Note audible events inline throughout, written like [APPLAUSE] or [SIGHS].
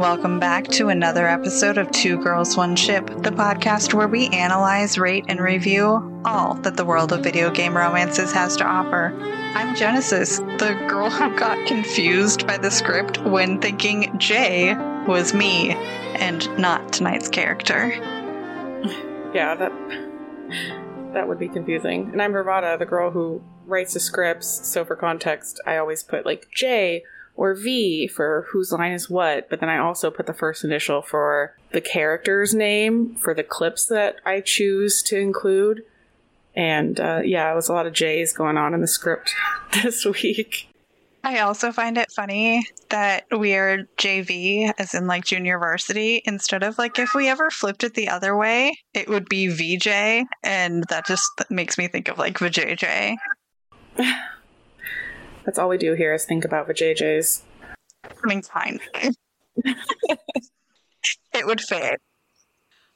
welcome back to another episode of Two Girls, One Ship, the podcast where we analyze, rate, and review all that the world of video game romances has to offer. I'm Genesis, the girl [LAUGHS] who got confused by the script when thinking Jay was me and not tonight's character. Yeah, that that would be confusing. And I'm Bravada, the girl who writes the scripts. So for context, I always put like J or V for whose line is what, but then I also put the first initial for the character's name for the clips that I choose to include. And uh, yeah, it was a lot of J's going on in the script [LAUGHS] this week. I also find it funny that we are JV, as in like junior varsity, instead of like if we ever flipped it the other way, it would be VJ, and that just makes me think of like VJJ. [LAUGHS] That's all we do here is think about the JJs. I mean, fine. [LAUGHS] it would fit.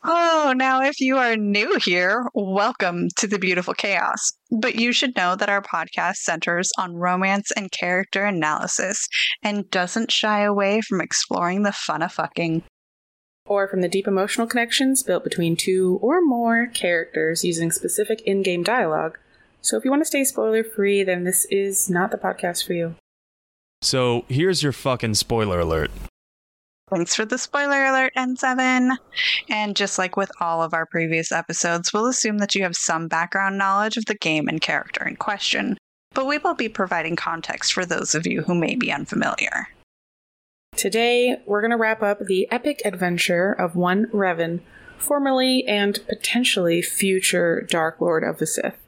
Oh, now if you are new here, welcome to the beautiful chaos. But you should know that our podcast centers on romance and character analysis and doesn't shy away from exploring the fun of fucking. Or from the deep emotional connections built between two or more characters using specific in game dialogue. So if you want to stay spoiler free, then this is not the podcast for you. So here's your fucking spoiler alert. Thanks for the spoiler alert, N7. And just like with all of our previous episodes, we'll assume that you have some background knowledge of the game and character in question, but we will be providing context for those of you who may be unfamiliar. Today, we're going to wrap up the epic adventure of one Revan, formerly and potentially future Dark Lord of the Sith.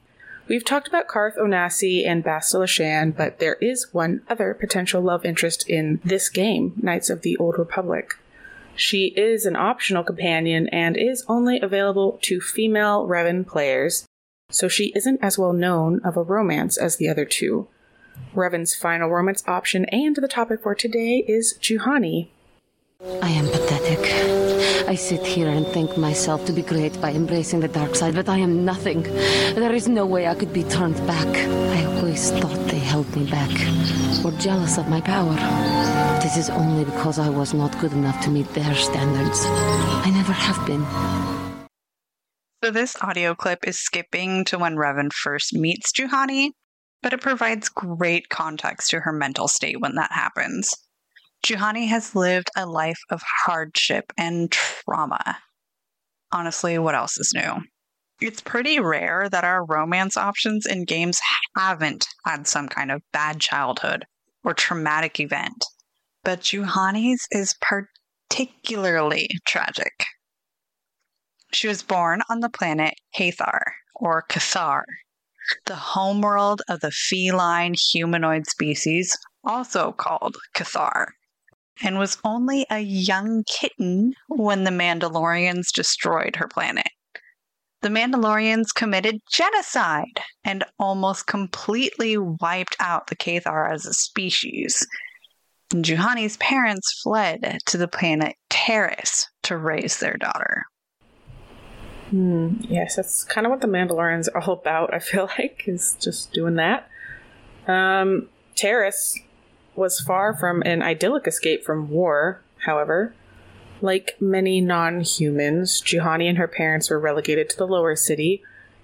We've talked about Carth Onasi and Bastila Shan, but there is one other potential love interest in this game, Knights of the Old Republic. She is an optional companion and is only available to female Revan players, so she isn't as well known of a romance as the other two. Revan's final romance option and the topic for today is Juhani. I am pathetic. I sit here and think myself to be great by embracing the dark side, but I am nothing. There is no way I could be turned back. I always thought they held me back, or jealous of my power. This is only because I was not good enough to meet their standards. I never have been. So, this audio clip is skipping to when Revan first meets Juhani, but it provides great context to her mental state when that happens. Juhani has lived a life of hardship and trauma. Honestly, what else is new? It's pretty rare that our romance options in games haven't had some kind of bad childhood or traumatic event, but Juhani's is particularly tragic. She was born on the planet Cathar, or Cathar, the homeworld of the feline humanoid species, also called Cathar and was only a young kitten when the Mandalorians destroyed her planet. The Mandalorians committed genocide and almost completely wiped out the Cathar as a species. Juhani's parents fled to the planet Taris to raise their daughter. Hmm, yes, that's kind of what the Mandalorians are all about, I feel like, is just doing that. Um, Taris was far from an idyllic escape from war, however. Like many non humans, Juhani and her parents were relegated to the lower city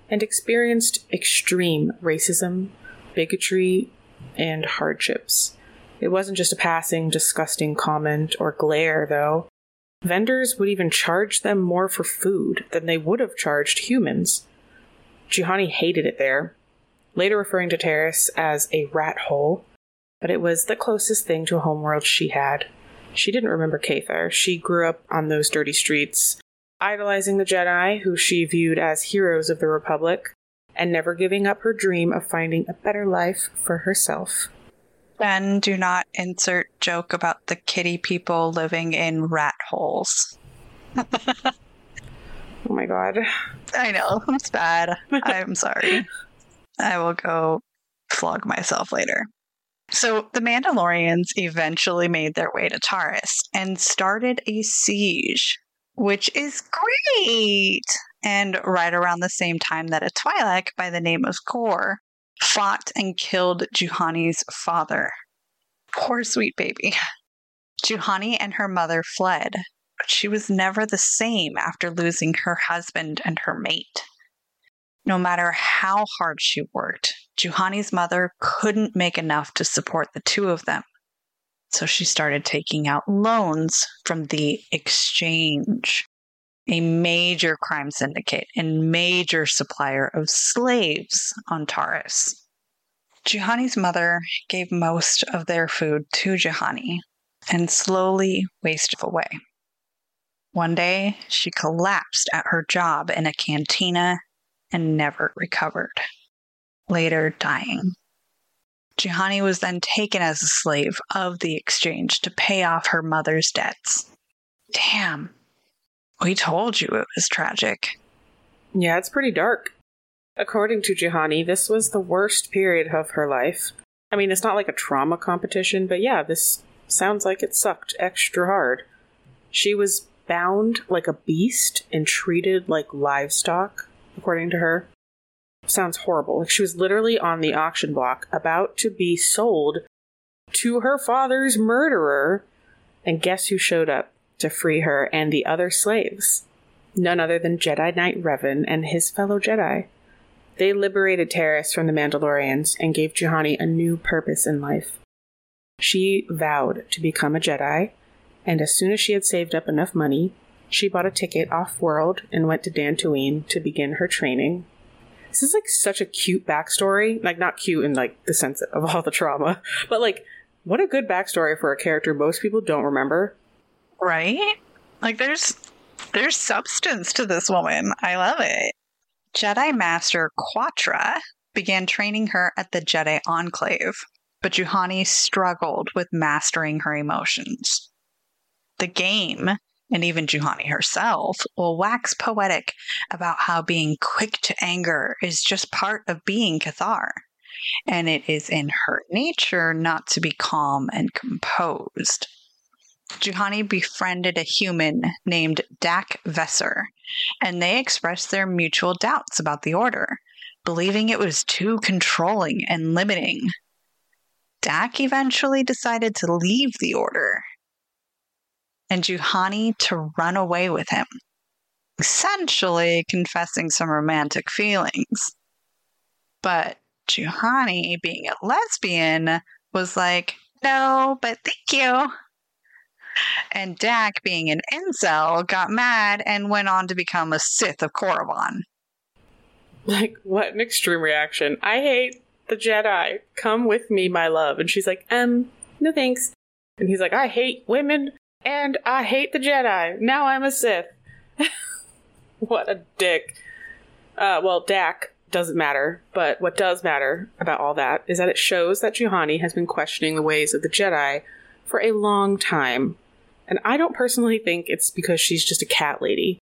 and experienced extreme racism, bigotry, and hardships. It wasn't just a passing, disgusting comment or glare, though. Vendors would even charge them more for food than they would have charged humans. Juhani hated it there, later referring to Taris as a rat hole, but it was the closest thing to a homeworld she had. She didn't remember Cathar. She grew up on those dirty streets, idolizing the Jedi, who she viewed as heroes of the Republic, and never giving up her dream of finding a better life for herself. Ben, do not insert joke about the kitty people living in rat holes. [LAUGHS] Oh my god. I know, it's bad. [LAUGHS] I'm sorry. I will go flog myself later. So the Mandalorians eventually made their way to Taris and started a siege, which is great. And right around the same time that a Twi'lek by the name of Kor fought and killed Juhani's father. Poor sweet baby. Juhani and her mother fled, but she was never the same after losing her husband and her mate. No matter how hard she worked, Juhani's mother couldn't make enough to support the two of them. So she started taking out loans from the exchange, a major crime syndicate and major supplier of slaves on Taris. Juhani's mother gave most of their food to Juhani and slowly wasted away. One day, she collapsed at her job in a cantina and never recovered, later dying. Juhani was then taken as a slave of the exchange to pay off her mother's debts. Damn. We told you it was tragic. Yeah, it's pretty dark. According to Juhani, this was the worst period of her life. I mean, it's not like a trauma competition, but yeah, this sounds like it sucked extra hard. She was bound like a beast and treated like livestock according to her. Sounds horrible. Like she was literally on the auction block about to be sold to her father's murderer. And guess who showed up to free her and the other slaves? None other than Jedi Knight Revan and his fellow Jedi. They liberated Taris from the Mandalorians and gave Juhani a new purpose in life. She vowed to become a Jedi, and as soon as she had saved up enough money, she bought a ticket off world and went to Dantooine to begin her training. This is like such a cute backstory. Like, not cute in like the sense of all the trauma, [LAUGHS] but like, what a good backstory for a character most people don't remember. Right? Like there's there's substance to this woman. I love it. Jedi Master Quatra began training her at the Jedi Enclave, but Juhani struggled with mastering her emotions. The game and even Juhani herself, will wax poetic about how being quick to anger is just part of being Cathar. And it is in her nature not to be calm and composed. Juhani befriended a human named Dak Vesser, and they expressed their mutual doubts about the order, believing it was too controlling and limiting. Dak eventually decided to leave the order and Juhani to run away with him, essentially confessing some romantic feelings. But Juhani, being a lesbian, was like, no, but thank you. And Dak, being an incel, got mad and went on to become a Sith of Korriban. Like, what an extreme reaction. I hate the Jedi. Come with me, my love. And she's like, um, no thanks. And he's like, I hate women and I hate the Jedi. Now I'm a Sith. [LAUGHS] what a dick. Uh, well, Dak doesn't matter, but what does matter about all that is that it shows that Juhani has been questioning the ways of the Jedi for a long time. And I don't personally think it's because she's just a cat lady.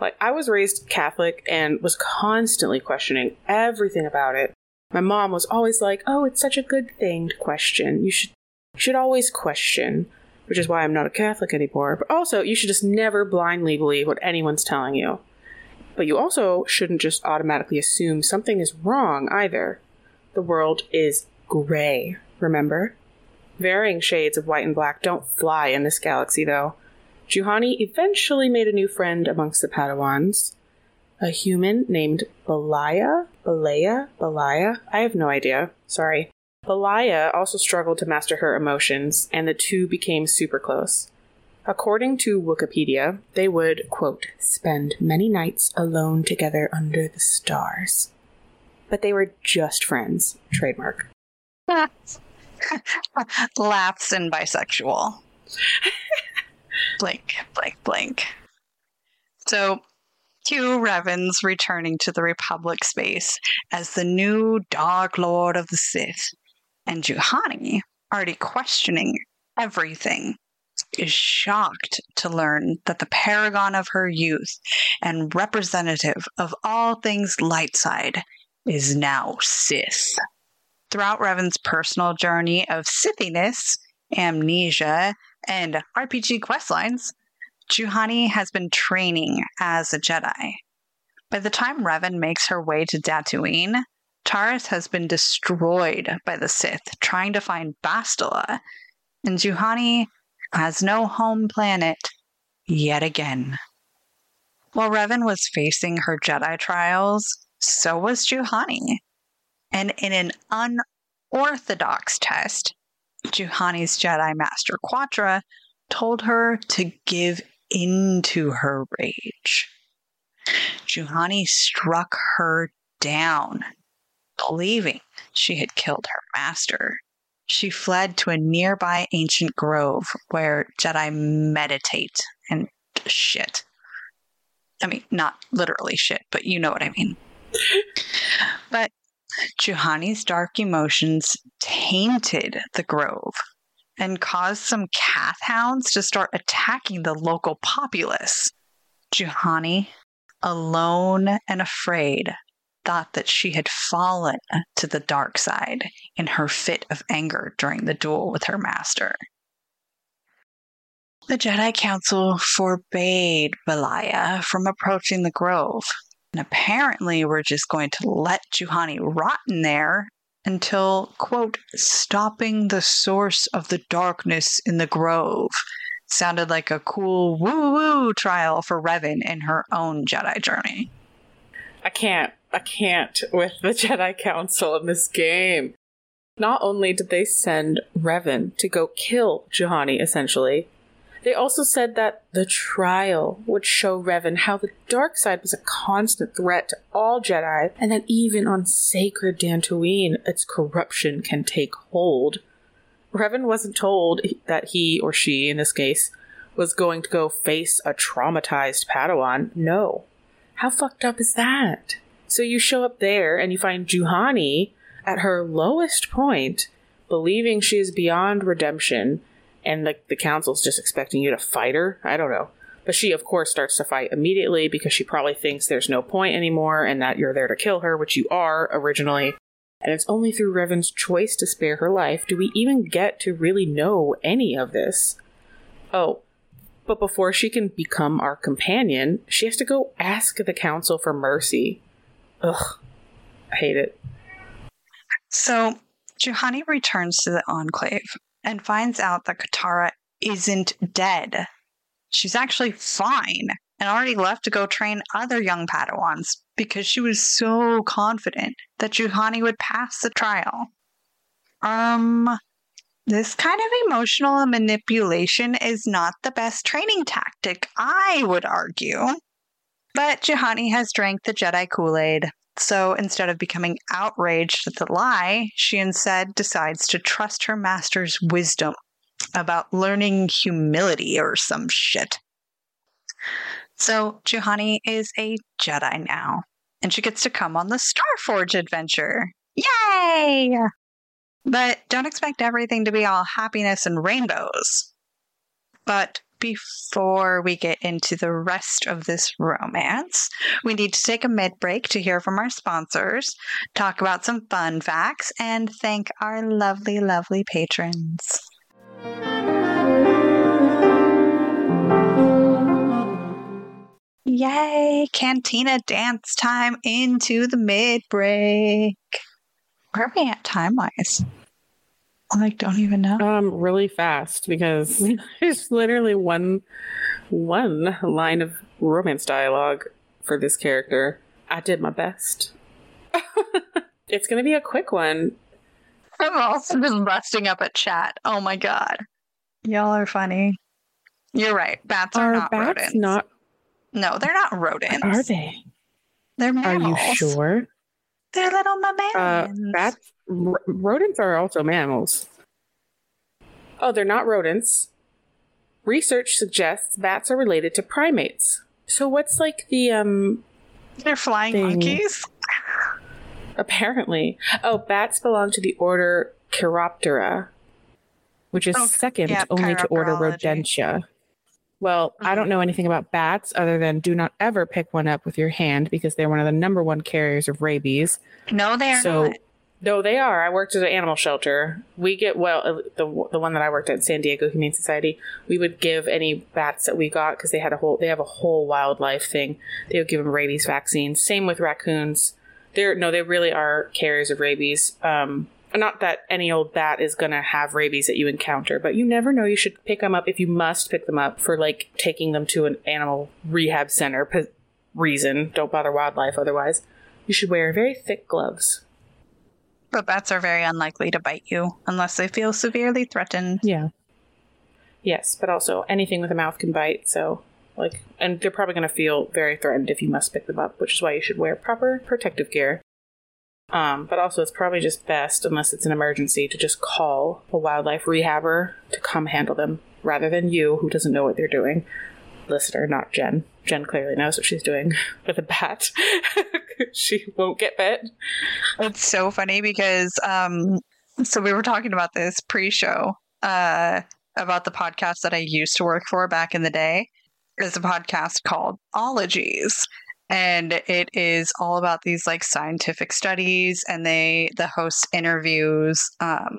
Like, I was raised Catholic and was constantly questioning everything about it. My mom was always like, oh, it's such a good thing to question. You should, should always question which is why I'm not a Catholic anymore. But also, you should just never blindly believe what anyone's telling you. But you also shouldn't just automatically assume something is wrong either. The world is gray, remember? Varying shades of white and black don't fly in this galaxy, though. Juhani eventually made a new friend amongst the Padawans. A human named Balaya? Balaya? Balaya? I have no idea. Sorry. Balaya also struggled to master her emotions, and the two became super close. According to Wikipedia, they would, quote, spend many nights alone together under the stars. But they were just friends, trademark. Laughs and bisexual. [LAUGHS] blink, blink, blink. So, Hugh Revans returning to the Republic space as the new Dark Lord of the Sith and Juhani, already questioning everything, is shocked to learn that the paragon of her youth and representative of all things light side is now Sith. Throughout Revan's personal journey of Sithiness, amnesia, and RPG questlines, Juhani has been training as a Jedi. By the time Revan makes her way to Tatooine, Taris has been destroyed by the Sith trying to find Bastila, and Juhani has no home planet yet again. While Revan was facing her Jedi trials, so was Juhani. And in an unorthodox test, Juhani's Jedi Master Quatra told her to give into her rage. Juhani struck her down, believing she had killed her master. She fled to a nearby ancient grove where Jedi meditate and shit. I mean, not literally shit, but you know what I mean. but Juhani's dark emotions tainted the grove and caused some kath hounds to start attacking the local populace. Juhani, alone and afraid, thought that she had fallen to the dark side in her fit of anger during the duel with her master. The Jedi Council forbade Belaya from approaching the grove, and apparently were just going to let Juhani rot in there until, quote, stopping the source of the darkness in the grove. Sounded like a cool woo woo trial for Revan in her own Jedi journey. I can't. I can't with the Jedi Council in this game. Not only did they send Revan to go kill Juhani, essentially, they also said that the trial would show Revan how the dark side was a constant threat to all Jedi, and that even on sacred Dantooine, its corruption can take hold. Revan wasn't told that he, or she in this case, was going to go face a traumatized Padawan. No. How fucked up is that? So you show up there and you find Juhani at her lowest point, believing she is beyond redemption, and like the council's just expecting you to fight her. I don't know. But she, of course, starts to fight immediately because she probably thinks there's no point anymore and that you're there to kill her, which you are originally. And it's only through Revan's choice to spare her life do we even get to really know any of this. Oh, but before she can become our companion, she has to go ask the council for mercy. Ugh, I hate it. So, Juhani returns to the Enclave and finds out that Quatra isn't dead. She's actually fine and already left to go train other young Padawans because she was so confident that Juhani would pass the trial. Um, this kind of emotional manipulation is not the best training tactic, I would argue. But Juhani has drank the Jedi Kool Aid, so instead of becoming outraged at the lie, she instead decides to trust her master's wisdom about learning humility or some shit. So Juhani is a Jedi now, and she gets to come on the Starforge adventure. Yay! But don't expect everything to be all happiness and rainbows. But before we get into the rest of this romance, we need to take a mid break to hear from our sponsors, talk about some fun facts, and thank our lovely, lovely patrons. Yay! Cantina dance time into the mid break. Where are we at time wise? I like don't even know. Um, really fast because [LAUGHS] there's literally one one line of romance dialogue for this character. I did my best. [LAUGHS] it's gonna be a quick one. I'm also just busting up a chat. Oh my god. Y'all are funny. You're right. Bats are, Are not bats rodents. not? No, they're not rodents. Are they? They're mammals. Are you sure? They're little Uh, mammals. bats, r- rodents are also mammals. Oh, they're not rodents. Research suggests bats are related to primates. So what's like the um They're flying thing. monkeys. apparently? Oh, bats belong to the order Chiroptera, which is Oh, second yeah, only to order. Rodentia. Well, I don't know anything about bats other than do not ever pick one up with your hand because they're one of the number one carriers of rabies. No, they are So, not. No, they are. I worked at an animal shelter. We get well uh, the the one that I worked at San Diego Humane Society. We would give any bats that we got because they had a whole they have a whole wildlife thing. They would give them rabies vaccines. Same with raccoons. They're no, they really are carriers of rabies. Um, not that any old bat is gonna have rabies that you encounter, but you never know. You should pick them up if you must pick them up for like taking them to an animal rehab center. Reason don't bother wildlife otherwise. You should wear very thick gloves. But bats are very unlikely to bite you unless they feel severely threatened. Yeah. Yes, but also anything with a mouth can bite, so like and they're probably going to feel very threatened if you must pick them up, which is why you should wear proper protective gear. Um, but also it's probably just best unless it's an emergency to just call a wildlife rehabber to come handle them rather than you who doesn't know what they're doing. Listener, not Jen. Jen clearly knows what she's doing [LAUGHS] with a bat. [LAUGHS] she won't get bit. It's so funny because um so we were talking about this pre-show uh about the podcast that I used to work for back in the day. It's a podcast called Ologies. And it is all about these like scientific studies and they the host interviews um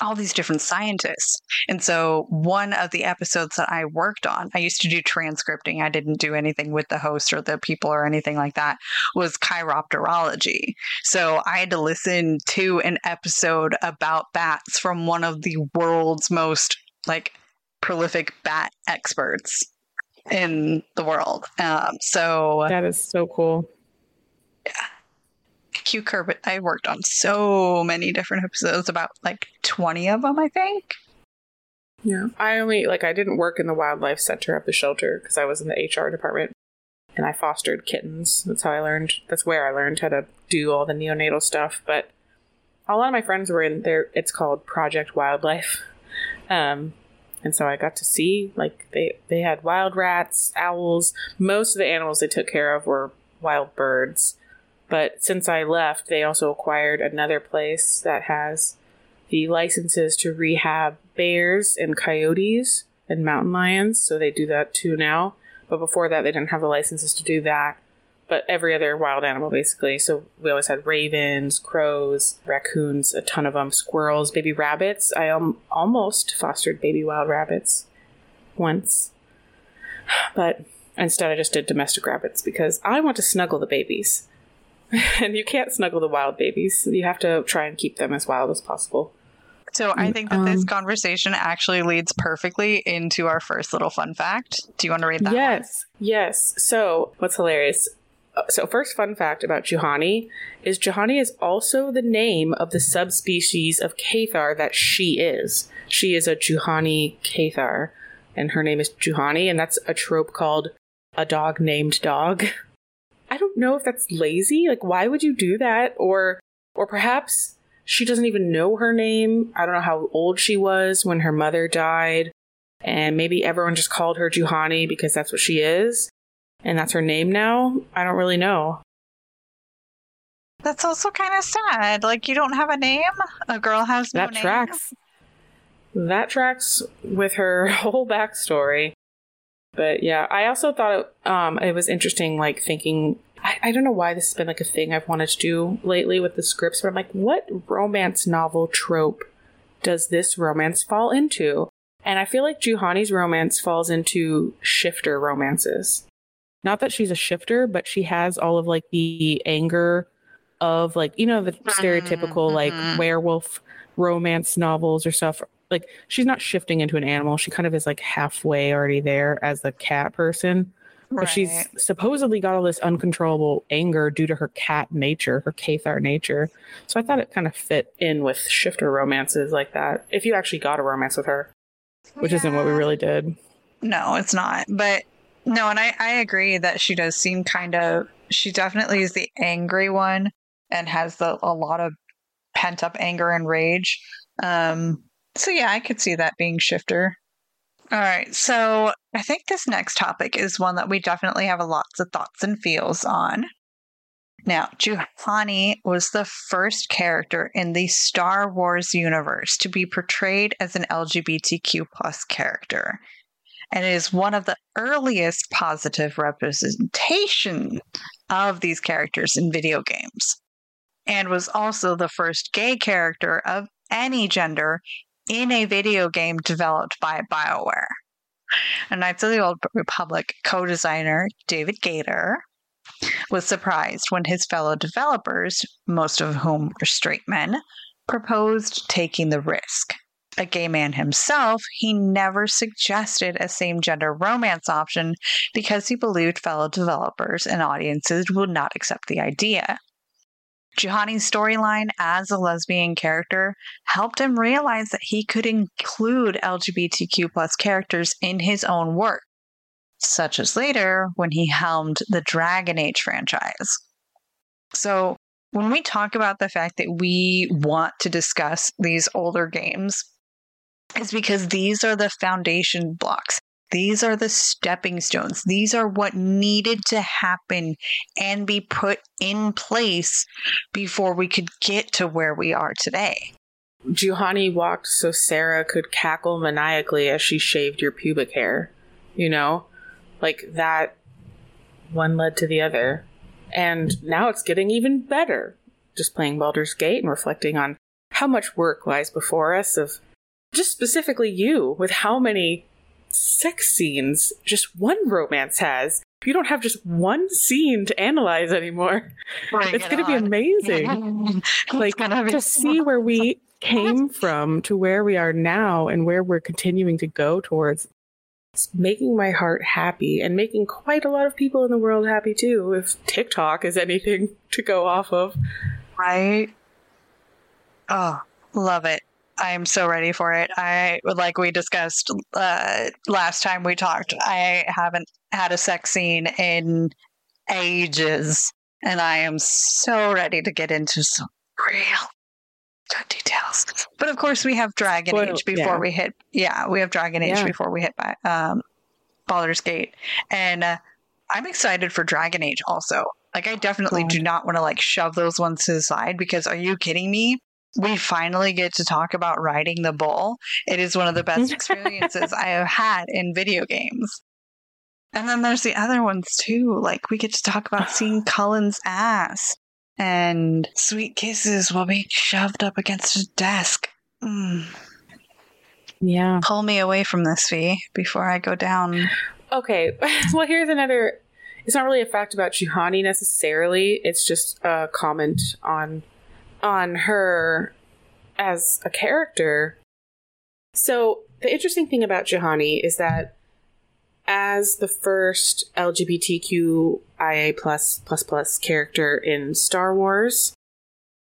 all these different scientists. And so one of the episodes that I worked on, I used to do transcripting. I didn't do anything with the host or the people or anything like that, was chiropterology. So I had to listen to an episode about bats from one of the world's most like prolific bat experts in the world. Um, so That is so cool. Q Curb, I worked on so many different episodes, about like 20 of them, I think. Yeah. I only like I didn't work in the wildlife center of the shelter because I was in the HR department and I fostered kittens. That's how I learned that's where I learned how to do all the neonatal stuff. But a lot of my friends were in there it's called Project Wildlife. Um and so I got to see like they they had wild rats, owls. Most of the animals they took care of were wild birds. But since I left, they also acquired another place that has the licenses to rehab bears and coyotes and mountain lions. So they do that too now. But before that, they didn't have the licenses to do that. But every other wild animal, basically. So we always had ravens, crows, raccoons, a ton of them, squirrels, baby rabbits. I um, almost fostered baby wild rabbits once. But instead, I just did domestic rabbits because I want to snuggle the babies. [LAUGHS] and you can't snuggle the wild babies. You have to try and keep them as wild as possible. So I think that this Um, conversation actually leads perfectly into our first little fun fact. Do you want to read that? one? yes, yes. So what's hilarious? uh, So first fun fact about Juhani is Juhani is also the name of the subspecies of Cathar that she is. She is a Juhani Cathar, and her name is Juhani, and that's a trope called a dog named dog. [LAUGHS] I don't know if that's lazy. Like, why would you do that? Or, or perhaps she doesn't even know her name. I don't know how old she was when her mother died. And maybe everyone just called her Juhani because that's what she is. And that's her name now. I don't really know. That's also kind of sad. Like you don't have a name. A girl has no that name. tracks. That tracks with her [LAUGHS] whole backstory. But yeah, I also thought it, um, it was interesting, like thinking. I, I don't know why this has been like a thing I've wanted to do lately with the scripts, but I'm like, what romance novel trope does this romance fall into? And I feel like Juhani's romance falls into shifter romances. Not that she's a shifter, but she has all of like the anger of like, you know, the stereotypical like mhm. werewolf romance novels or stuff. Like she's not shifting into an animal. She kind of is like halfway already there as the cat person. But she's supposedly got all this uncontrollable anger due to her cat nature, her Cathar nature. So I thought it kind of fit in with shifter romances like that. If you actually got a romance with her, which isn't what we really did. No, it's not. But no, and I, I agree that she does seem kind of. She definitely is the angry one and has the, a lot of pent up anger and rage. Um, so yeah, I could see that being shifter. All right, so I think this next topic is one that we definitely have lots of thoughts and feels on. Now, Juhani was the first character in the Star Wars universe to be portrayed as an LGBTQ plus character. and is one of the earliest positive representation of these characters in video games, and was also the first gay character of any gender in a video game developed by BioWare. And Knights of the Old Republic co designer David Gaider was surprised when his fellow developers, most of whom were straight men, proposed taking the risk. A gay man himself, he never suggested a same gender romance option because he believed fellow developers and audiences would not accept the idea. Juhani's storyline as a lesbian character helped him realize that he could include LGBTQ plus characters in his own work, such as later when he helmed the Dragon Age franchise. So, when we talk about the fact that we want to discuss these older games, is because these are the foundation blocks. These are the stepping stones. These are what needed to happen and be put in place before we could get to where we are today. Juhani walked so Sarah could cackle maniacally as she shaved your pubic hair. You know? Like that one led to the other. And now it's getting even better. Just playing Baldur's Gate and reflecting on how much work lies before us of just specifically you with how many sex scenes just one romance has. You don't have just one scene to analyze anymore. Bring it's it going to be amazing. [LAUGHS] like be to see where we [LAUGHS] came from to where we are now and where we're continuing to go towards. It's making my heart happy and making quite a lot of people in the world happy too, if TikTok is anything [LAUGHS] to go off of. Right? Oh, love it. I am so ready for it. I like we discussed uh, last time we talked. I haven't had a sex scene in ages, and I am so ready to get into some real good details. But of course, we have Dragon Spoil- Age before yeah. we hit. Yeah, we have Dragon Age Yeah. before we hit by um, Baldur's Gate, and uh, I'm excited for Dragon Age also. Like, I definitely God. do not want to like shove those ones to the side because are you kidding me? We finally get to talk about riding the bull. It is one of the best [LAUGHS] experiences I have had in video games. And then there's the other ones too. Like we get to talk about seeing [SIGHS] Cullen's ass and sweet kisses while being shoved up against a desk. Mm. Yeah. Pull me away from this, Fee, before I go down. Okay. [LAUGHS] well, here's another. It's not really a fact about Juhani necessarily. It's just a comment on on her as a character. So the interesting thing about Juhani is that as the first LGBTQIA plus plus plus character in Star Wars,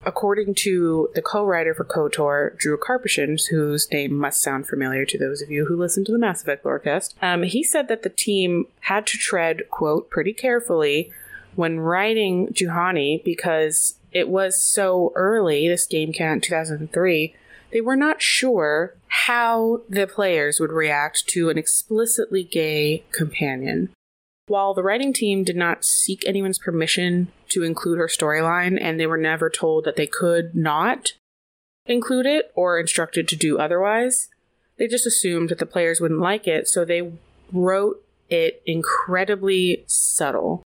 according to the co-writer for KOTOR, Drew Karpyshyn, whose name must sound familiar to those of you who listen to the Mass Effect Lorecast, um, he said that the team had to tread, quote, pretty carefully when writing Juhani because it was so early, this game came out in 2003, they were not sure how the players would react to an explicitly gay companion. While the writing team did not seek anyone's permission to include her storyline, and they were never told that they could not include it or instructed to do otherwise, they just assumed that the players wouldn't like it, so they wrote it incredibly subtle.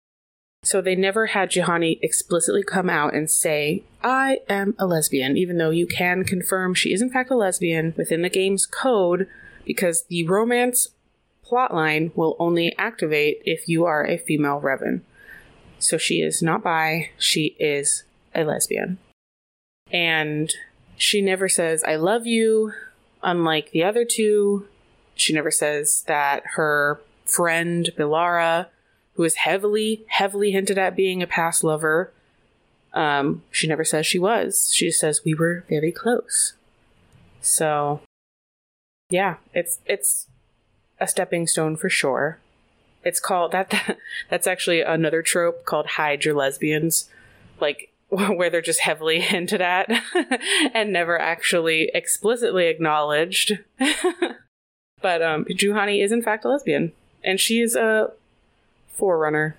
So they never had Juhani explicitly come out and say, I am a lesbian, even though you can confirm she is in fact a lesbian within the game's code, because the romance plotline will only activate if you are a female Revan. So she is not bi, she is a lesbian. And she never says, I love you, unlike the other two. She never says that her friend, Bilara, who is heavily, heavily hinted at being a past lover, um, she never says she was. She just says we were very close. So, yeah, it's it's a stepping stone for sure. It's called that, that [LAUGHS] that's actually another trope called hide your lesbians, like [LAUGHS] where they're just heavily [LAUGHS] hinted at and never actually explicitly acknowledged. but um, Juhani is in fact a lesbian, and she is a forerunner.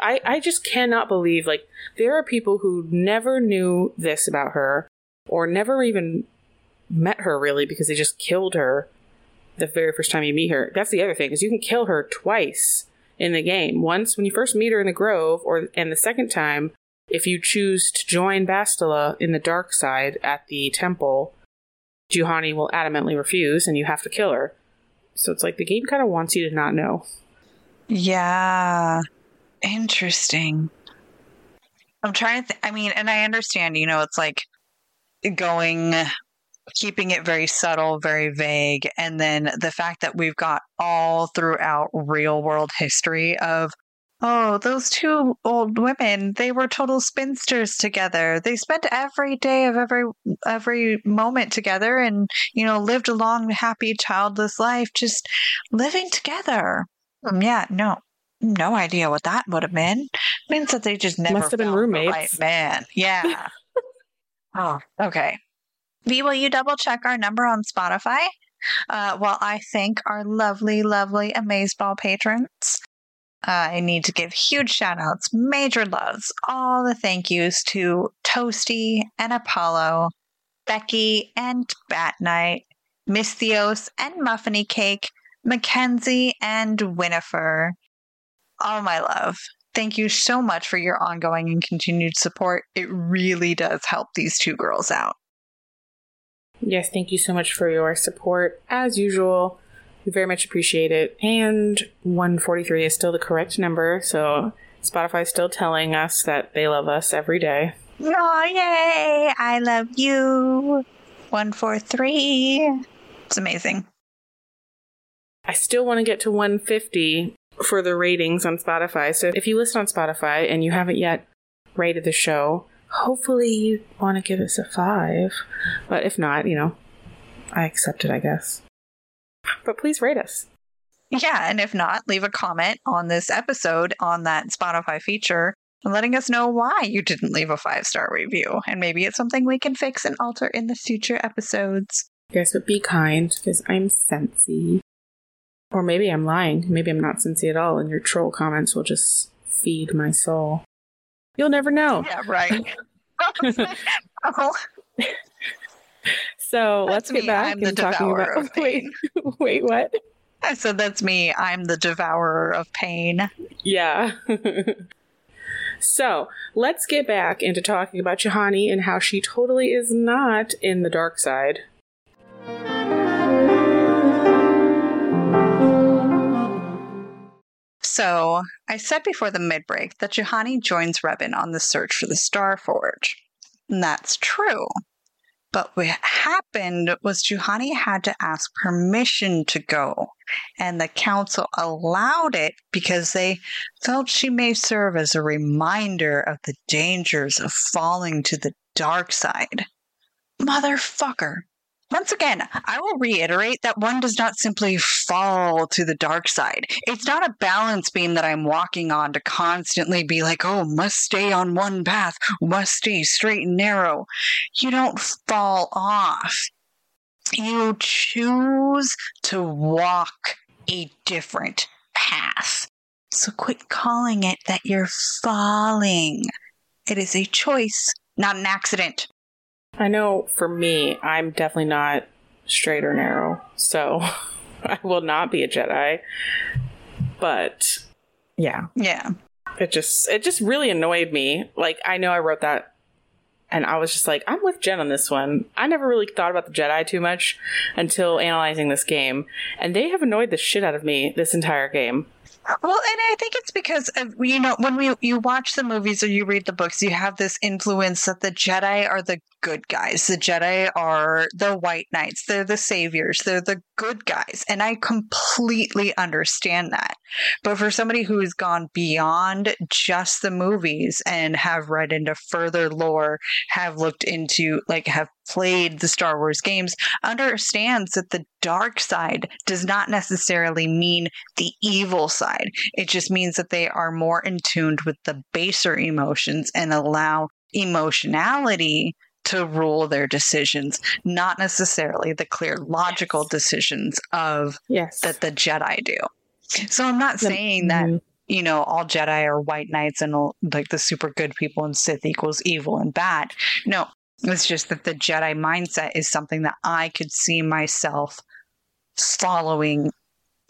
I I just cannot believe like there are people who never knew this about her or never even met her really because they just killed her the very first time you meet her. That's the other thing is you can kill her twice in the game. Once when you first meet her in the grove, or and the second time if you choose to join Bastila in the dark side at the temple. Juhani will adamantly refuse, and you have to kill her. So it's like the game kind of wants you to not know. Yeah. Interesting. I'm trying to, th- I mean, and I understand, you know, it's like going, keeping it very subtle, very vague. And then the fact that we've got all throughout real world history of, oh, those two old women, they were total spinsters together. They spent every day of every, every moment together and, you know, lived a long, happy, childless life, just living together. Um, yeah, no, no idea what that would have been. Means that they just never Must have been roommates. right man. Yeah. [LAUGHS] oh, okay. V, will you double check our number on Spotify? Uh, while I thank our lovely, lovely Amazeball patrons. Uh, I need to give huge shout outs, major loves, all the thank yous to Toasty and Apollo, Becky and Bat Knight, Miss Theos and Muffiny Cake, Mackenzie and Winifred. All my love. Thank you so much for your ongoing and continued support. It really does help these two girls out. Yes, thank you so much for your support. As usual, we very much appreciate it. And 143 is still the correct number, so Spotify's still telling us that they love us every day. Oh, yay! I love you. 143. It's amazing. I still want to get to 150 for the ratings on Spotify. So if you listen on Spotify and you haven't yet rated the show, hopefully you want to give us a five. But if not, you know, I accept it, I guess. But please rate us. Yeah, and if not, leave a comment on this episode on that Spotify feature letting us know why you didn't leave a five star review. And maybe it's something we can fix and alter in the future episodes. Yes, but be kind, because I'm sensy. Or maybe I'm lying. Maybe I'm not sensy at all, and your troll comments will just feed my soul. You'll never know. Yeah, right. oh, [LAUGHS] So let's get me. back I'm and talking about. [LAUGHS] Wait, wait, what? [LAUGHS] I said that's me. I'm the devourer of pain. Yeah. so let's get back into talking about Juhani and how she totally is not in the dark side. So I said before the midbreak that Juhani joins Revan on the search for the Star Forge. And that's true. But what happened was Juhani had to ask permission to go, and the council allowed it because they felt she may serve as a reminder of the dangers of falling to the dark side. Motherfucker. Once again, I will reiterate that one does not simply fall to the dark side. It's not a balance beam that I'm walking on to constantly be like, oh, must stay on one path, must stay straight and narrow. You don't fall off. You choose to walk a different path. So quit calling it that you're falling. It is a choice, not an accident. I know for me, I'm definitely not straight or narrow, so [LAUGHS] I will not be a Jedi. But yeah, Yeah. it just it just really annoyed me. Like I know I wrote that and I was just like, I'm with Jen on this one. I never really thought about the Jedi too much until analyzing this game, and they have annoyed the shit out of me this entire game. Well, and I think it's because of, you know when we you watch the movies or you read the books, you have this influence that the Jedi are the good guys. The Jedi are the white knights. They're the saviors. They're the good guys, and I completely understand that. But for somebody who has gone beyond just the movies and have read into further lore, have looked into like have played the Star Wars games, understands that the dark side does not necessarily mean the evil side. It just means that they are more in tuned with the baser emotions and allow emotionality to rule their decisions, not necessarily the clear logical decisions of Yes, that the Jedi do. So I'm not saying that Mhm. you know all Jedi are white knights and all- like the super good people and Sith equals evil and bad. No, it's just that the Jedi mindset is something that I could see myself following.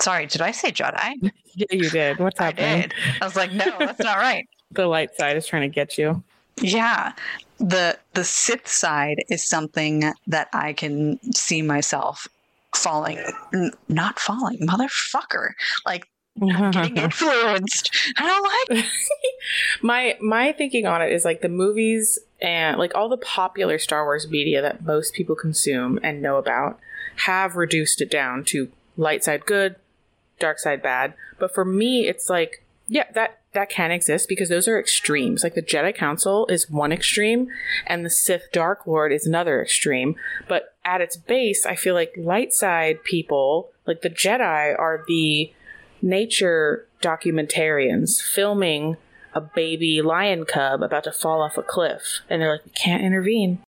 Sorry, did I say Jedi? [LAUGHS] Yeah, you did. What's I happening? did. I was like, no, that's not right. [LAUGHS] The light side is trying to get you. Yeah. The the Sith side is something that I can see myself falling n- not falling, motherfucker. Like [LAUGHS] getting influenced. I don't like [LAUGHS] my my thinking on it is like the movies and like all the popular Star Wars media that most people consume and know about have reduced it down to light side good, dark side bad. But for me, it's like yeah, that that can exist because those are extremes. Like the Jedi Council is one extreme, and the Sith Dark Lord is another extreme. But at its base, I feel like light side people, like the Jedi, are the nature documentarians filming a baby lion cub about to fall off a cliff, and they're like, "We can't intervene."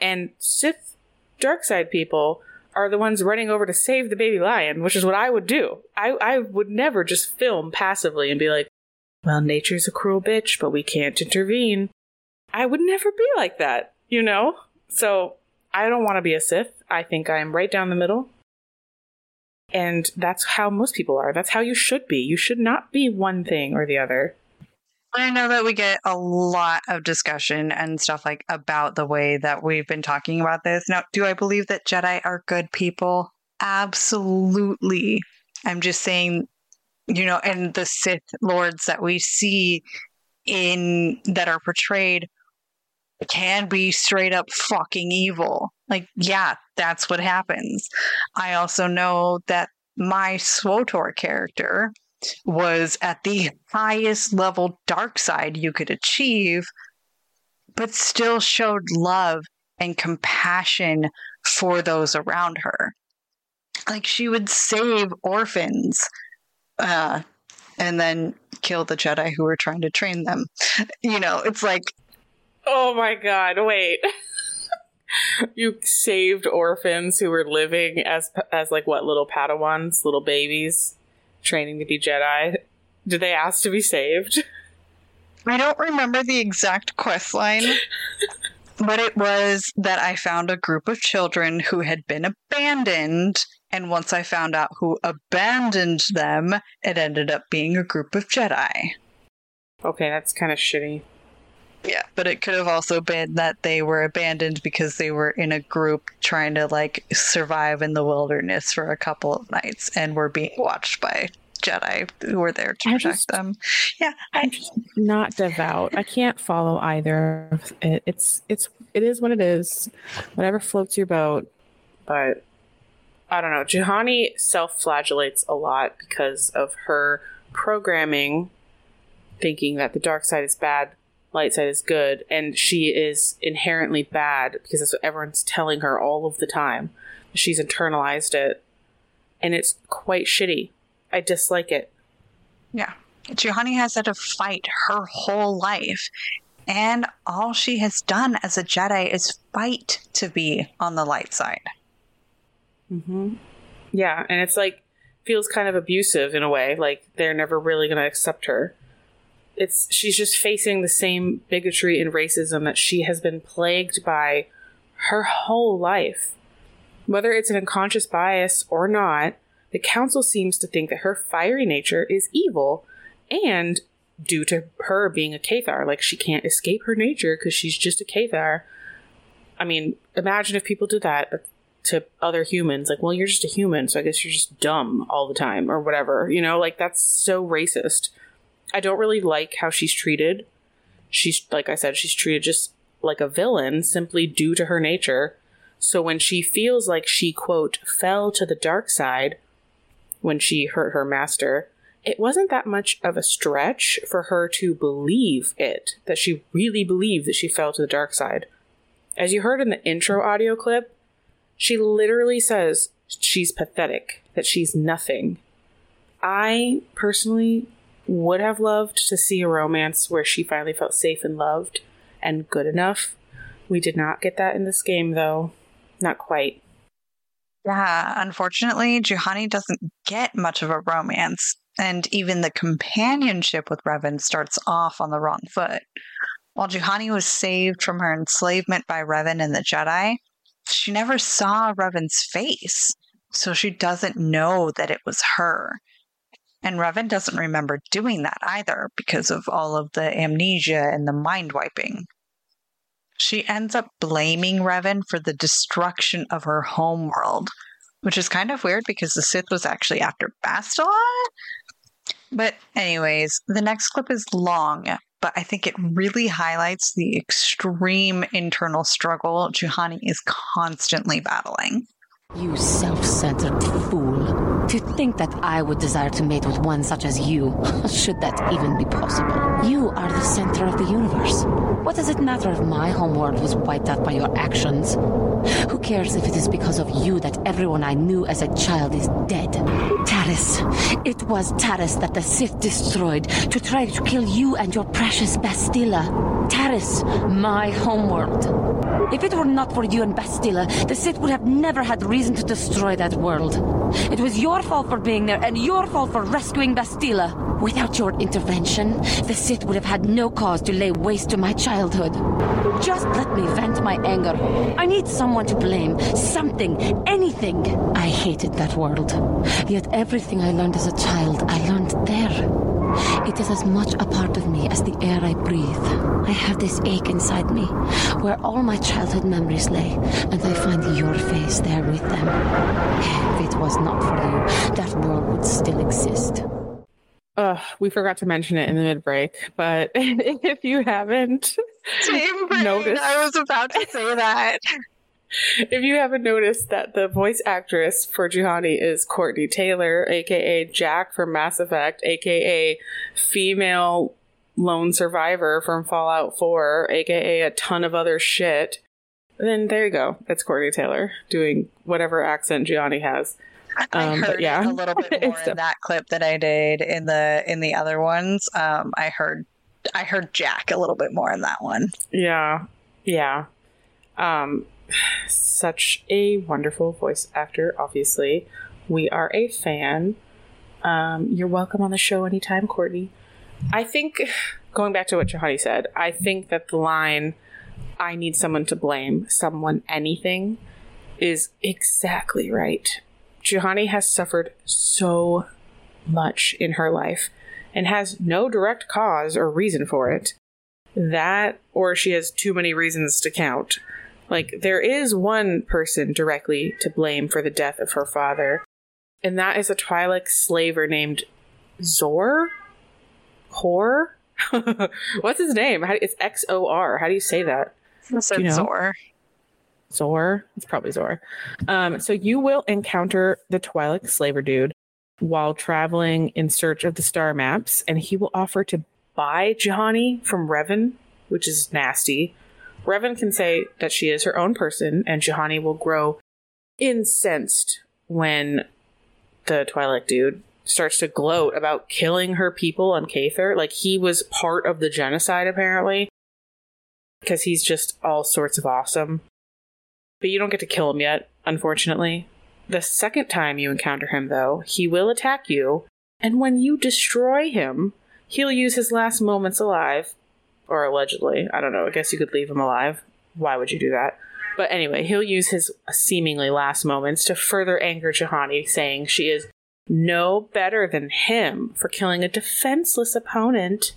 And Sith dark side people are the ones running over to save the baby lion, which is what I would do. I, I would never just film passively and be like, well, nature's a cruel bitch, but we can't intervene. I would never be like that, you know? So I don't want to be a Sith. I think I'm right down the middle. And that's how most people are. That's how you should be. You should not be one thing or the other. I know that we get a lot of discussion and stuff like about the way that we've been talking about this. Now, do I believe that Jedi are good people? Absolutely. I'm just saying, you know, and the Sith lords that we see in that are portrayed can be straight up fucking evil. Like, yeah, that's what happens. I also know that my SWTOR character was at the highest level dark side you could achieve, but still showed love and compassion for those around her. Like she would save orphans uh, and then kill the Jedi who were trying to train them. You know, it's like, Oh my god, wait. [LAUGHS] you saved orphans who were living as as like what little padawans, little babies training to be Jedi. Did they ask to be saved? I don't remember the exact quest line, [LAUGHS] but it was that I found a group of children who had been abandoned. And once I found out who abandoned them, it ended up being a group of Jedi. Okay, that's kind of shitty. Yeah, but it could have also been that they were abandoned because they were in a group trying to like survive in the wilderness for a couple of nights and were being watched by Jedi who were there to I protect just- them. Yeah, I, I'm just not devout. I can't follow either. It, it's it's it is what it is. Whatever floats your boat. But I don't know. Juhani self-flagellates a lot because of her programming, thinking that the dark side is bad, light side is good, and she is inherently bad because that's what everyone's telling her all of the time. She's internalized it, and it's quite shitty. I dislike it. Yeah. Juhani has had to fight her whole life. And all she has done as a Jedi is fight to be on the light side. Mm-hmm. Yeah, and it's like feels kind of abusive in a way. Like they're never really going to accept her. It's she's just facing the same bigotry and racism that she has been plagued by her whole life. Whether it's an unconscious bias or not, the council seems to think that her fiery nature is evil, and due to her being a Cathar, like she can't escape her nature because she's just a Cathar. I mean, imagine if people did that to other humans. Like well you're just a human so i guess you're just dumb all the time or whatever you know? Like that's so racist. I don't really like how she's treated. She's like i said she's treated just like a villain simply due to her nature. So when she feels like she quote fell to the dark side when she hurt her master it wasn't that much of a stretch for her to believe it that she really believed that she fell to the dark side. As you heard in the intro audio clip she literally says she's pathetic, that she's nothing. I personally would have loved to see a romance where she finally felt safe and loved and good enough. We did not get that in this game, though. Not quite. Yeah, unfortunately, Juhani doesn't get much of a romance, and even the companionship with Revan starts off on the wrong foot. While Juhani was saved from her enslavement by Revan and the Jedi, she never saw Revan's face. So she doesn't know that it was her. And Revan doesn't remember doing that either because of all of the amnesia and the mind wiping. She ends up blaming Revan for the destruction of her homeworld, which is kind of weird because the Sith was actually after Bastila. But, anyways, the next clip is long, but I think it really highlights the extreme internal struggle Juhani is constantly battling. You self centered fool. To think that I would desire to mate with one such as you, [LAUGHS] should that even be possible. You are the center of the universe. What does it matter if my homeworld was wiped out by your actions? Who cares if it is because of you that everyone I knew as a child is dead? Taris. It was Taris that the Sith destroyed to try to kill you and your precious Bastila. Taris, my homeworld. If it were not for you and Bastila, the Sith would have never had reason to destroy that world. It was your fault for being there and your fault for rescuing Bastila. Without your intervention, the Sith would have had no cause to lay waste to my childhood. Just let me vent my anger. I need someone to blame. Something. Anything. I hated that world. Yet everything I learned as a child, I learned there. It is as much a part of me as the air I breathe. I have this ache inside me, where all my childhood memories lay, and I find your face there with them. If it was not for you, that world would still exist. Uh, we forgot to mention it in the mid break, but [LAUGHS] if you haven't Same brain. Notice. I was about to say that. If you haven't noticed that the voice actress for Juhani is Courtney Taylor, aka Jack from Mass Effect, aka female lone survivor from Fallout 4, aka a ton of other shit, then there you go. That's Courtney Taylor doing whatever accent Juhani has. I Um, but heard yeah. a little bit [LAUGHS] more in that clip than I did in the in the other ones. Um, I heard I heard Jack a little bit more in that one. Yeah, yeah. Um, such a wonderful voice actor. Obviously, we are a fan. Um, you're welcome on the show anytime, Courtney. I think going back to what Juhani said, I think that the line "I need someone to blame, someone anything" is exactly right. Juhani has suffered so much in her life and has no direct cause or reason for it that or she has too many reasons to count. Like there is one person directly to blame for the death of her father, and that is a Twi'lek slaver named Zor. Hor. [LAUGHS] What's his name? How, it's X O R. How do you say that? So You know? Zor. Zor. It's probably Zor. Um, so you will encounter the Twi'lek slaver dude while traveling in search of the star maps, and he will offer to buy Juhani from Revan, which is nasty. Revan can say that she is her own person, and Juhani will grow incensed when the Twi'lek dude starts to gloat about killing her people on Cathar. Like he was part of the genocide, apparently, because he's just all sorts of awesome but you don't get to kill him yet, unfortunately. The second time you encounter him, though, he will attack you, and when you destroy him, he'll use his last moments alive, or allegedly. I don't know, I guess you could leave him alive. Why would you do that? But anyway, he'll use his seemingly last moments to further anger Juhani, saying she is no better than him for killing a defenseless opponent.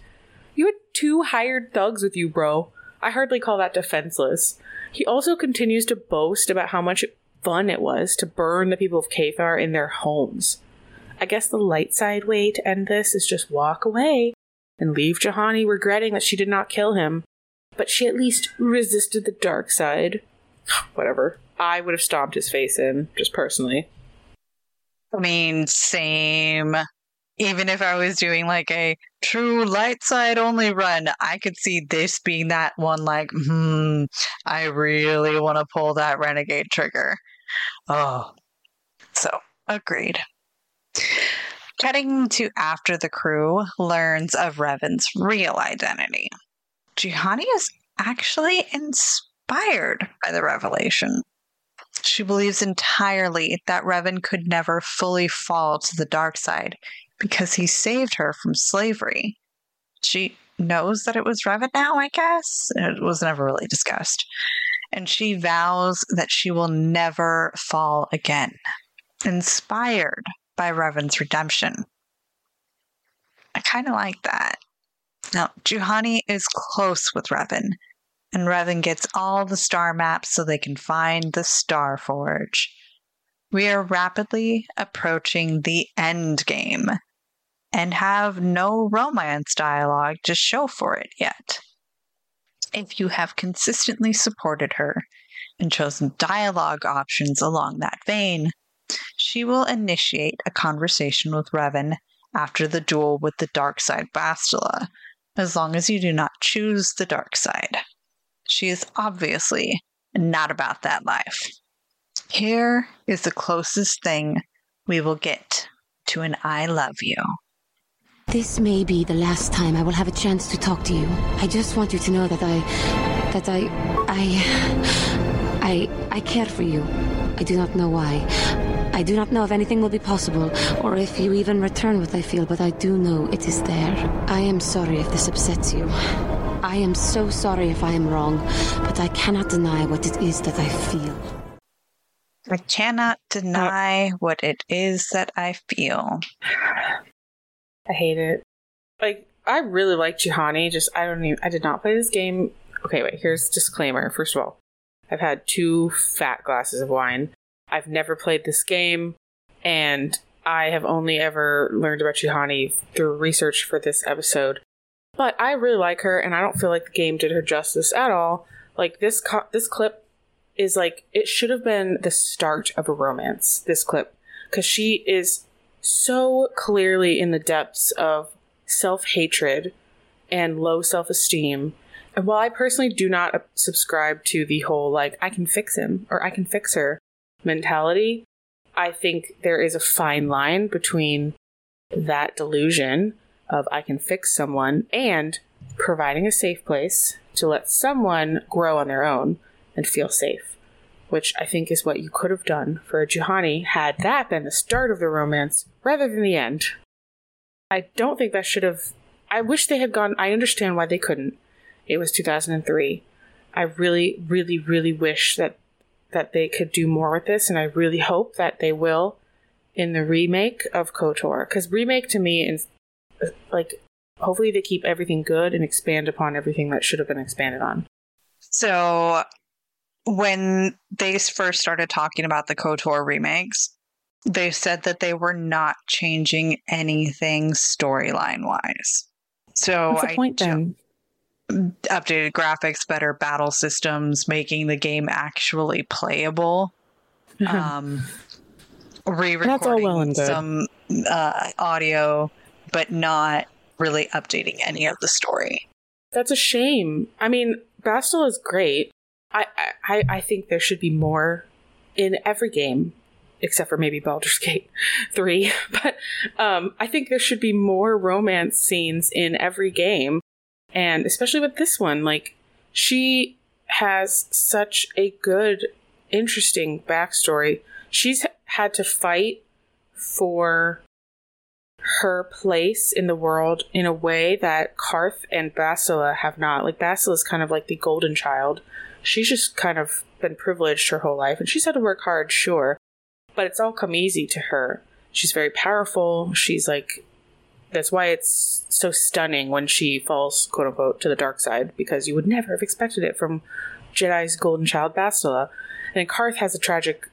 You had two hired thugs with you, bro. I hardly call that defenseless. He also continues to boast about how much fun it was to burn the people of Cathar in their homes. I guess the light side way to end this is just walk away and leave Juhani regretting that she did not kill him, but she at least resisted the dark side. [SIGHS] Whatever. I would have stomped his face in, just personally. I mean, same. Even if I was doing like a true light side only run, I could see this being that one like, hmm, I really want to pull that renegade trigger. Oh. So, agreed. Cutting to after the crew learns of Revan's real identity. Juhani is actually inspired by the revelation. She believes entirely that Revan could never fully fall to the dark side because he saved her from slavery. She knows that it was Revan now, I guess. It was never really discussed. And she vows that she will never fall again. inspired by Revan's redemption. I kind of like that. Now, Juhani is close with Revan, and Revan gets all the star maps so they can find the Star Forge. We are rapidly approaching the end game and have no romance dialogue to show for it yet. If you have consistently supported her and chosen dialogue options along that vein, she will initiate a conversation with Revan after the duel with the dark side Bastila, as long as you do not choose the dark side. She is obviously not about that life. Here is the closest thing we will get to an I love you. This may be the last time I will have a chance to talk to you. I just want you to know that I. that I. I. I. I care for you. I do not know why. I do not know if anything will be possible, or if you even return what I feel, but I do know it is there. I am sorry if this upsets you. I am so sorry if I am wrong, but I cannot deny what it is that I feel. I cannot deny what it is that I feel. I hate it. Like I really like Juhani. Just I don't even. I did not play this game. Okay, wait. Here's disclaimer. First of all, I've had two fat glasses of wine. I've never played this game, and I have only ever learned about Juhani through research for this episode. But I really like her, and I don't feel like the game did her justice at all. Like this, co- this clip is like it should have been the start of a romance. This clip, because she is so clearly in the depths of self hatred and low self esteem. And while I personally do not subscribe to the whole like I can fix him or I can fix her mentality, I think there is a fine line between that delusion of I can fix someone and providing a safe place to let someone grow on their own and feel safe, which I think is what you could have done for a Juhani had that been the start of the romance rather than the end. I don't think that should have. I wish they had gone. I understand why they couldn't. It was 2003. I really, really, really wish that that they could do more with this, and I really hope that they will in the remake of KOTOR. Because remake to me is like hopefully they keep everything good and expand upon everything that should have been expanded on. So when they first started talking about the KOTOR remakes, they said that they were not changing anything storyline wise. So What's the I point then? Updated graphics, better battle systems, making the game actually playable. [LAUGHS] um, re-recording well some uh, audio, but not really updating any of the story. That's a shame. I mean, Bastel is great. I, I I think there should be more in every game, except for maybe Baldur's Gate [LAUGHS] three. [LAUGHS] But um, I think there should be more romance scenes in every game, and especially with this one. Like she has such a good, interesting backstory. She's had to fight for her place in the world in a way that Carth and Bastila have not. Like Bastila is kind of like the golden child. She's just kind of been privileged her whole life and she's had to work hard, sure. But it's all come easy to her. She's very powerful. She's like that's why it's so stunning when she falls, quote unquote, to the dark side, because you would never have expected it from Jedi's golden child Bastila. And Carth has a tragic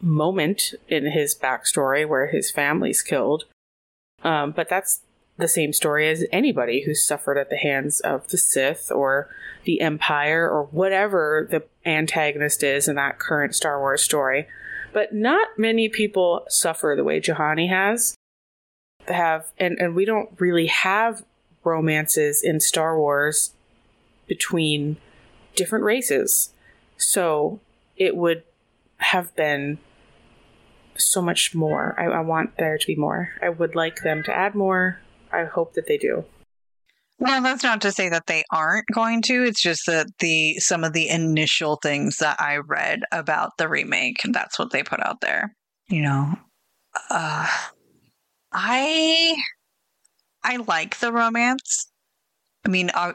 moment in his backstory where his family's killed. Um, but that's the same story as anybody who's suffered at the hands of the Sith or the Empire or whatever the antagonist is in that current Star Wars story. But not many people suffer the way Juhani has. Have and, and we don't really have romances in Star Wars between different races. So it would have been so much more. I, I want there to be more. I would like them to add more. I hope that they do. Well, that's not to say that they aren't going to. It's just that the some of the initial things that I read about the remake, that's what they put out there. You know, uh, I I like the romance. I mean, uh,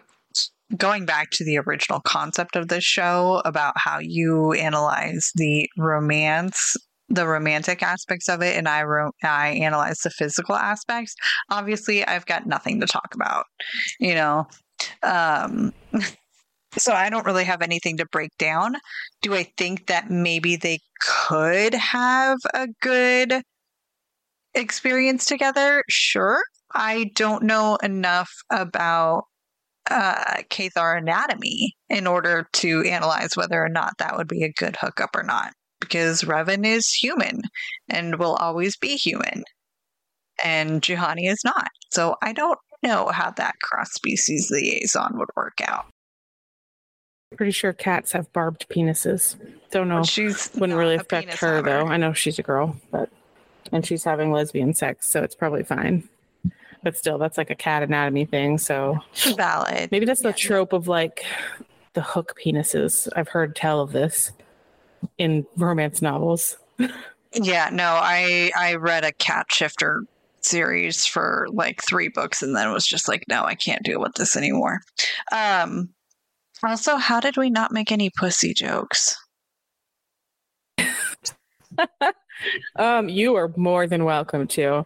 going back to the original concept of this show about how you analyze the romance the romantic aspects of it and I ro- I analyze the physical aspects, obviously I've got nothing to talk about, you know. Um [LAUGHS] so I don't really have anything to break down. Do I think that maybe they could have a good experience together? Sure. I don't know enough about uh, Cathar anatomy in order to analyze whether or not that would be a good hookup or not. Because Revan is human and will always be human, and Juhani is not. So I don't know how that cross species liaison would work out. Pretty sure cats have barbed penises. Don't know. She's Wouldn't really affect her though. I know she's a girl, but and she's having lesbian sex, so it's probably fine. But still, that's like a cat anatomy thing. So Valid. maybe that's the Yeah. trope of like the hook penises. I've heard tell of this in romance novels. Yeah, no, I I read a cat shifter series for like three books and then was just like, no, I can't deal with this anymore. Um also, how did we not make any pussy jokes? [LAUGHS] Um, you are more than welcome to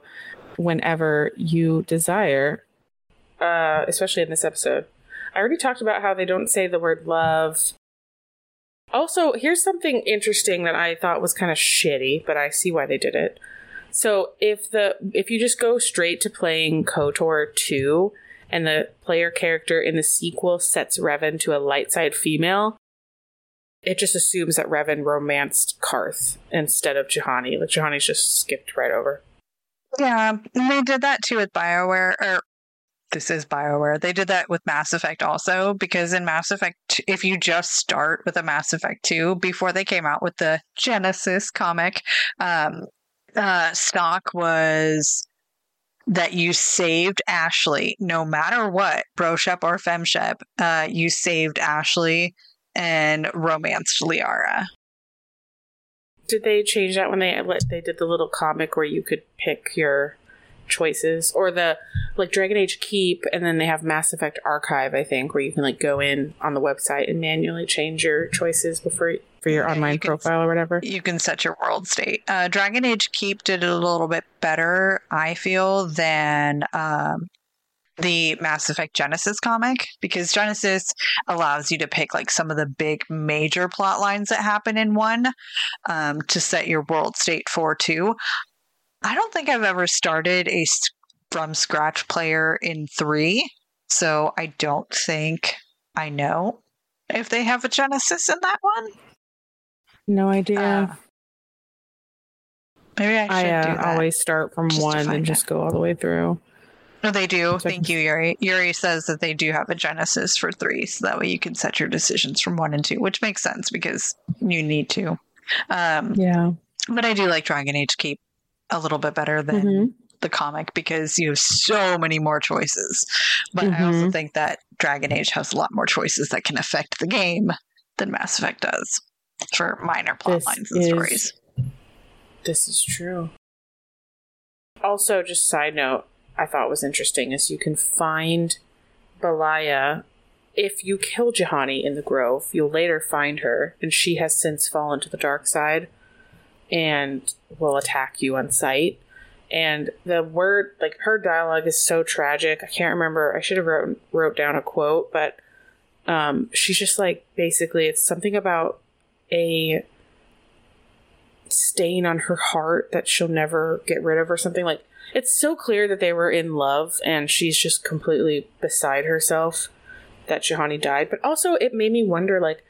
whenever you desire. Uh, especially in this episode. I already talked about how they don't say the word love. Also, here's something interesting that I thought was kind of shitty, but I see why they did it. So if the if you just go straight to playing KOTOR 2 and the player character in the sequel sets Revan to a light side female, it just assumes that Revan romanced Carth instead of Juhani. Like Juhani's just skipped right over. Yeah, and they did that too with BioWare or this is BioWare. They did that with Mass Effect also because in Mass Effect if you just start with a Mass Effect 2 before they came out with the Genesis comic, um uh stock was that you saved Ashley no matter what, broshep or femshep, uh you saved Ashley and romanced Liara. Did they change that when they let they did the little comic where you could pick your choices or the like Dragon Age Keep and then they have Mass Effect Archive I think where you can like go in on the website and manually change your choices before for your online you can- profile or whatever. you can set your world state. Uh, Dragon Age Keep did it a little bit better, I feel, than um, the Mass Effect Genesis comic because Genesis allows you to pick like some of the big major plot lines that happen in one um, to set your world state for two. I don't think I've ever started a from scratch player in three, so I don't think I know if they have a Genesis in that one. No idea. Uh, Maybe I should I do uh, always start from one and just go all the way through. No, they do. So Thank you, Yuri. Yuri says that they do have a Genesis for three, so that way you can set your decisions from one and two, which makes sense because you need to. Um, Yeah. but I do like Dragon Age Keep a little bit better than Mhm. the comic because you have so many more choices. But I also Mhm. think that Dragon Age has a lot more choices that can affect the game than Mass Effect does for minor plot This lines and is- stories. This is true. Also, just side note, I thought was interesting is you can find Belaya if you kill Juhani in the Grove. You'll later find her, and she has since fallen to the dark side and will attack you on sight. And the word, like her dialogue, is so tragic. I can't remember. I should have wrote wrote down a quote, but um, she's just like basically it's something about a stain on her heart that she'll never get rid of or something like it's so clear that they were in love and she's just completely beside herself that Juhani died but also it made me wonder like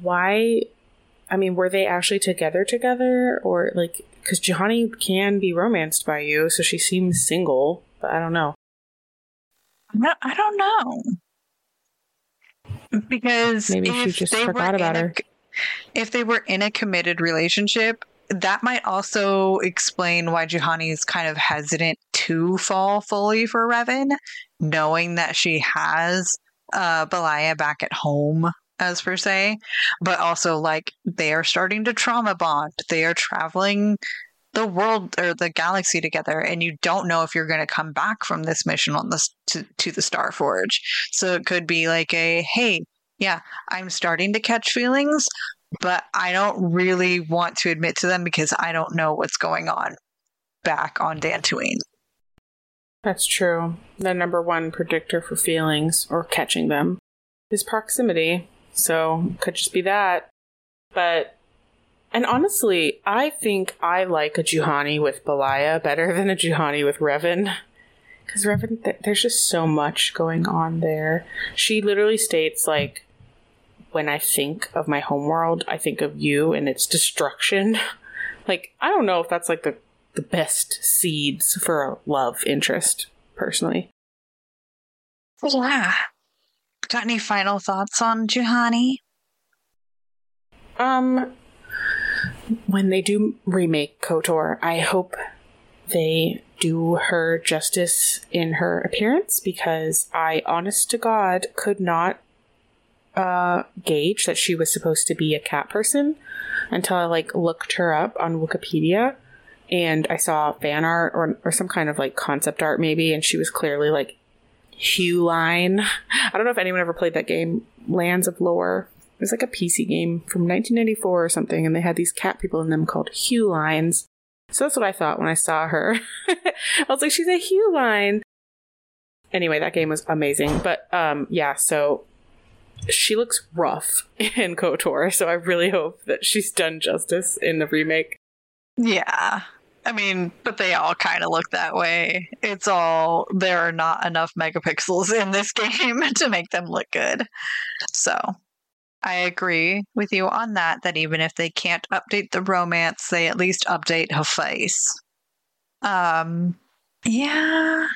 why I mean were they actually together together or like cuz Juhani can be romanced by you so she seems single but I don't know No, I don't know. Because Maybe she just forgot about in a- her. if they were in a committed relationship, that might also explain why Juhani is kind of hesitant to fall fully for Revan, knowing that she has uh, Belaya back at home, as per se. But also, like, they are starting to trauma bond. They are traveling the world or the galaxy together, and you don't know if you're going to come back from this mission on this to, to the Star Forge. So it could be like a hey, yeah, I'm starting to catch feelings, but I don't really want to admit to them because I don't know what's going on back on Dantooine. That's true. The number one predictor for feelings or catching them is proximity. So could just be that. But and honestly, I think I like a Juhani with Belaya better [LAUGHS] than a Juhani with Revan. Because Revan, th- there's just so much going on there. She literally states, like, when I think of my homeworld, I think of you and its destruction. [LAUGHS] like, I don't know if that's like the, the best seeds for a love interest, personally. Yeah. Got any final thoughts on Juhani? Um, when they do remake KOTOR, I hope they do her justice in her appearance because I, honest to God, could not uh, gauge that she was supposed to be a cat person until I like looked her up on Wikipedia and I saw fan art or, or some kind of like concept art maybe, and she was clearly like Huline. I don't know if anyone ever played that game, Lands of Lore. It was like a PC game from 1994 or something, and they had these cat people in them called Hulines. So that's what I thought when I saw her. [LAUGHS] I was like, she's a Huline. Anyway, that game was amazing. But um, yeah, so she looks rough [LAUGHS] in KOTOR, so I really hope that she's done justice in the remake. Yeah. I mean, but they all kind of look that way. It's all, there are not enough megapixels in this [LAUGHS] game to make them look good. So I agree with you on that, that even if they can't update the romance, they at least update her face. Um, yeah.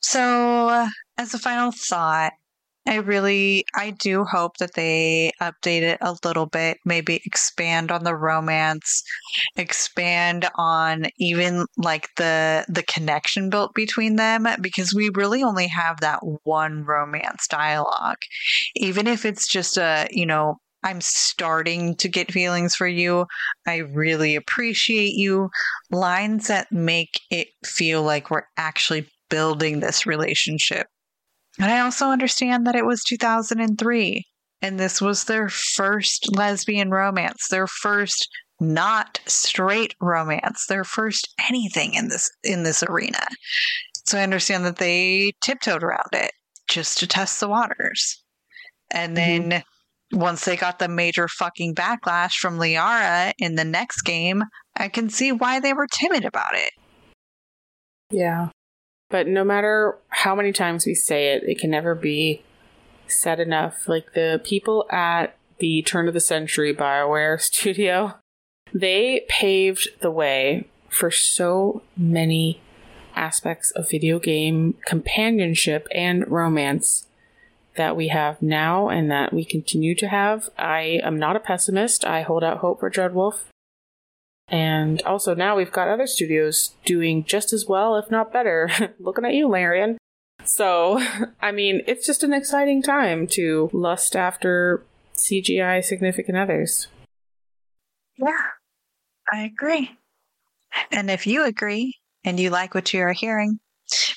So, as a final thought, I really, I do hope that they update it a little bit, maybe expand on the romance, expand on even like the the connection built between them because we really only have that one romance dialogue. Even if it's just a, you know, I'm starting to get feelings for you. I really appreciate you. Lines that make it feel like we're actually building this relationship and I also understand that it was 2003 and this was their first lesbian romance, their first not straight romance, their first anything in this in this arena. So I understand that they tiptoed around it just to test the waters. And then mm-hmm. once they got the major fucking backlash from Liara in the next game, I can see why they were timid about it. Yeah. But no matter how many times we say it, it can never be said enough. Like the people at the turn of the century BioWare [LAUGHS] studio, they paved the way for so many aspects of video game companionship and romance that we have now and that we continue to have. I am not a pessimist. I hold out hope for Dreadwolf. And also now we've got other studios doing just as well, if not better. [LAUGHS] Looking at you, Larian. So, [LAUGHS] I mean, it's just an exciting time to lust after CGI significant others. Yeah, I agree. And if you agree and you like what you are hearing,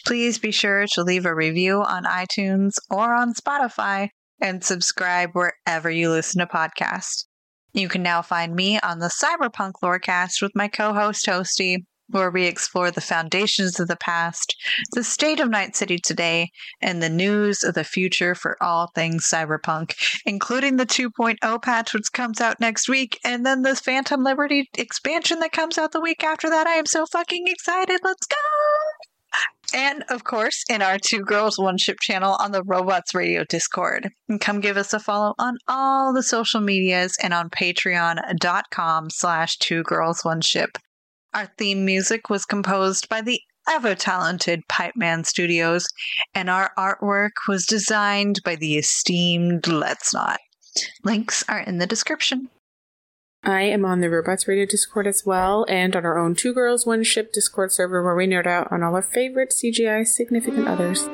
please be sure to leave a review on iTunes or on Spotify and subscribe wherever you listen to podcasts. You can now find me on the Cyberpunk Lorecast with my co host Hosty, where we explore the foundations of the past, the state of Night City today, and the news of the future for all things cyberpunk, including the 2.0 patch, which comes out next week, and then the Phantom Liberty expansion that comes out the week after that. I am so fucking excited. Let's go! And of course, in our Two Girls One Ship channel on the Robots Radio Discord. And come give us a follow on all the social medias and on patreon.com slash two girls one ship. Our theme music was composed by the ever talented Pipeman Studios, and our artwork was designed by the esteemed Let's Not. Links are in the description. I am on the Robots Radio Discord as well, and on our own Two Girls One Ship Discord server where we nerd out on all our favorite CGI significant others.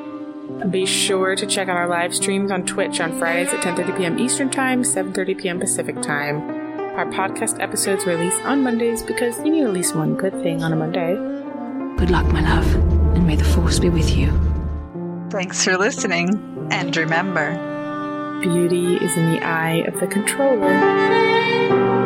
Be sure to check out our live streams on Twitch on Fridays at 10:30 p.m. Eastern Time, 7:30 p.m. Pacific Time. Our podcast episodes release on Mondays because you need at least one good thing on a Monday. Good luck, my love, and may the force be with you. Thanks for listening, and remember, Beauty is in the eye of the controller.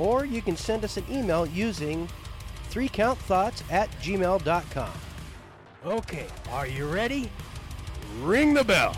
Or you can send us an email using threecountthoughts at gmail.com. Okay, are you ready? Ring the bell.